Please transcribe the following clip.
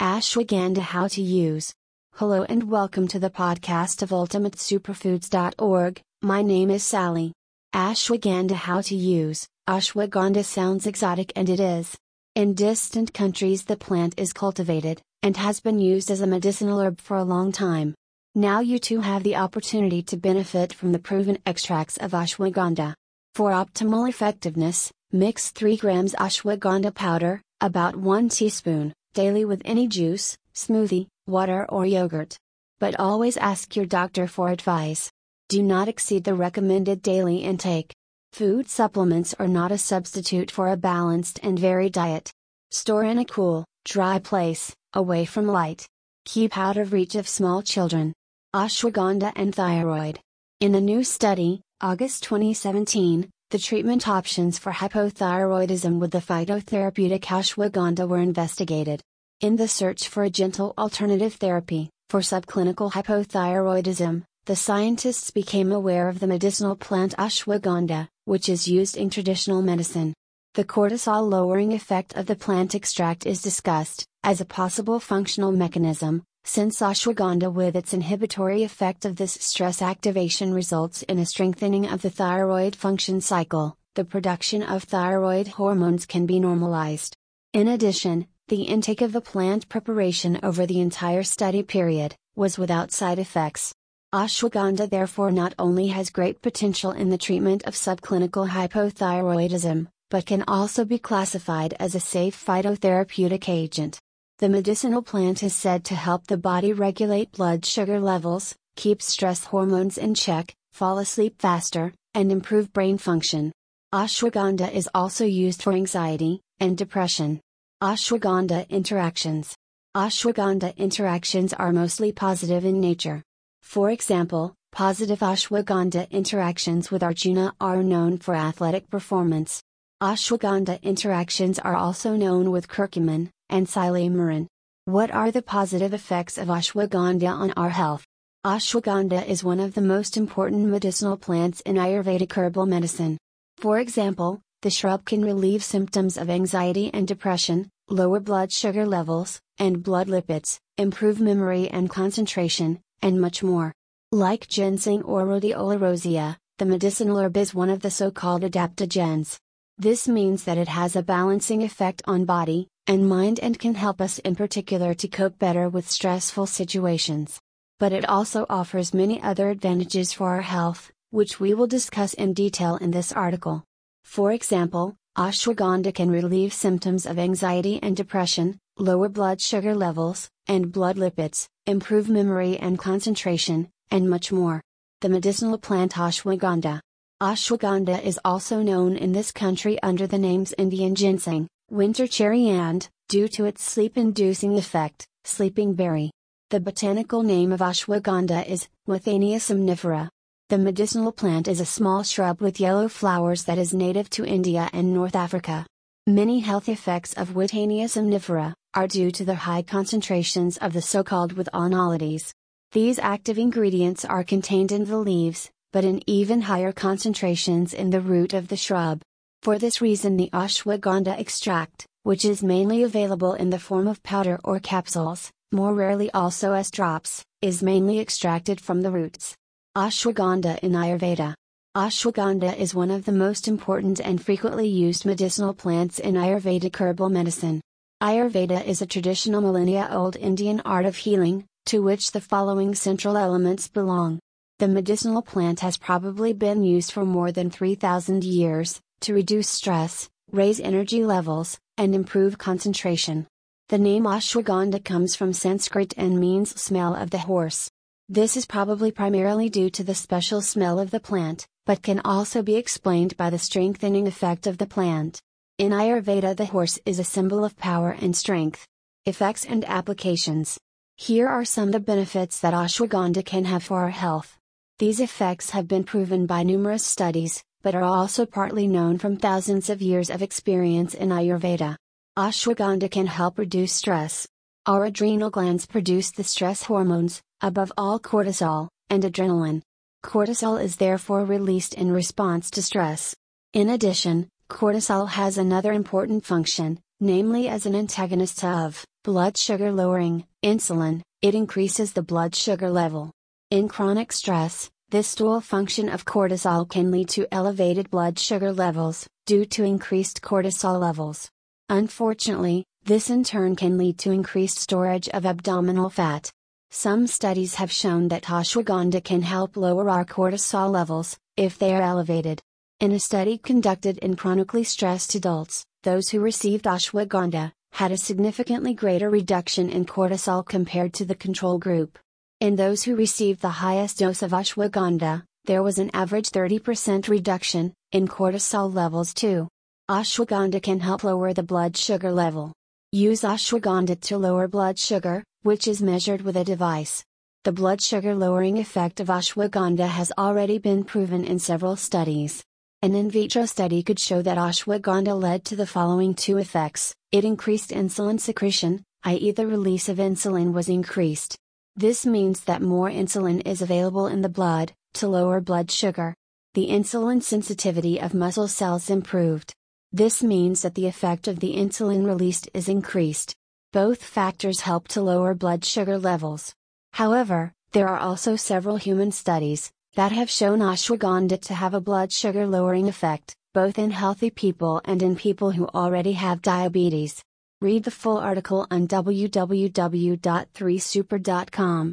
Ashwagandha How to Use. Hello and welcome to the podcast of UltimateSuperfoods.org. My name is Sally. Ashwagandha How to Use. Ashwagandha sounds exotic and it is. In distant countries, the plant is cultivated and has been used as a medicinal herb for a long time. Now you too have the opportunity to benefit from the proven extracts of ashwagandha. For optimal effectiveness, mix 3 grams ashwagandha powder, about 1 teaspoon, daily with any juice, smoothie, water, or yogurt. But always ask your doctor for advice. Do not exceed the recommended daily intake. Food supplements are not a substitute for a balanced and varied diet. Store in a cool, dry place, away from light. Keep out of reach of small children. Ashwagandha and thyroid. In a new study, August 2017, the treatment options for hypothyroidism with the phytotherapeutic ashwagandha were investigated. In the search for a gentle alternative therapy for subclinical hypothyroidism, the scientists became aware of the medicinal plant ashwagandha, which is used in traditional medicine. The cortisol lowering effect of the plant extract is discussed as a possible functional mechanism, since ashwagandha with its inhibitory effect of this stress activation results in a strengthening of the thyroid function cycle, the production of thyroid hormones can be normalized. In addition, the intake of the plant preparation over the entire study period was without side effects. Ashwagandha therefore not only has great potential in the treatment of subclinical hypothyroidism, but can also be classified as a safe phytotherapeutic agent. The medicinal plant is said to help the body regulate blood sugar levels, keep stress hormones in check, fall asleep faster, and improve brain function. Ashwagandha is also used for anxiety and depression. Ashwagandha interactions. Ashwagandha interactions are mostly positive in nature. For example, positive ashwagandha interactions with Arjuna are known for athletic performance. Ashwagandha interactions are also known with curcumin, and silymarin. What are the positive effects of ashwagandha on our health? Ashwagandha is one of the most important medicinal plants in Ayurvedic herbal medicine. For example, the shrub can relieve symptoms of anxiety and depression, lower blood sugar levels, and blood lipids, improve memory and concentration, and much more. Like ginseng or rhodiola rosea, the medicinal herb is one of the so called adaptogens. This means that it has a balancing effect on body, and mind and can help us in particular to cope better with stressful situations. But it also offers many other advantages for our health, which we will discuss in detail in this article. For example, ashwagandha can relieve symptoms of anxiety and depression, lower blood sugar levels, and blood lipids, improve memory and concentration, and much more. The medicinal plant ashwagandha. Ashwagandha is also known in this country under the names Indian ginseng, winter cherry and, due to its sleep-inducing effect, sleeping berry. The botanical name of ashwagandha is Withania somnifera. The medicinal plant is a small shrub with yellow flowers that is native to India and North Africa. Many health effects of Withania somnifera are due to the high concentrations of the so-called withanolides. These active ingredients are contained in the leaves, but in even higher concentrations in the root of the shrub. For this reason, the ashwagandha extract, which is mainly available in the form of powder or capsules, more rarely also as drops, is mainly extracted from the roots. Ashwagandha in Ayurveda. Ashwagandha is one of the most important and frequently used medicinal plants in Ayurvedic herbal medicine. Ayurveda is a traditional millennia old Indian art of healing, to which the following central elements belong. The medicinal plant has probably been used for more than 3,000 years, to reduce stress, raise energy levels, and improve concentration. The name ashwagandha comes from Sanskrit and means smell of the horse. This is probably primarily due to the special smell of the plant, but can also be explained by the strengthening effect of the plant. In Ayurveda, the horse is a symbol of power and strength. Effects and applications. Here are some of the benefits that ashwagandha can have for our health. These effects have been proven by numerous studies, but are also partly known from thousands of years of experience in Ayurveda. Ashwagandha can help reduce stress. Our adrenal glands produce the stress hormones, above all cortisol, and adrenaline. Cortisol is therefore released in response to stress. In addition, cortisol has another important function, namely as an antagonist of Blood sugar lowering, insulin, it increases the blood sugar level. In chronic stress, this dual function of cortisol can lead to elevated blood sugar levels, due to increased cortisol levels. Unfortunately, this in turn can lead to increased storage of abdominal fat. Some studies have shown that ashwagandha can help lower our cortisol levels, if they are elevated. In a study conducted in chronically stressed adults, those who received ashwagandha had a significantly greater reduction in cortisol compared to the control group. In those who received the highest dose of ashwagandha, there was an average 30% reduction in cortisol levels too. Ashwagandha can help lower the blood sugar level. Use ashwagandha to lower blood sugar, which is measured with a device. The blood sugar lowering effect of ashwagandha has already been proven in several studies. An in vitro study could show that ashwagandha led to the following two effects it increased insulin secretion, i.e., the release of insulin was increased. This means that more insulin is available in the blood, to lower blood sugar. The insulin sensitivity of muscle cells improved. This means that the effect of the insulin released is increased. Both factors help to lower blood sugar levels. However, there are also several human studies that have shown ashwagandha to have a blood sugar lowering effect, both in healthy people and in people who already have diabetes. Read the full article on www.3super.com.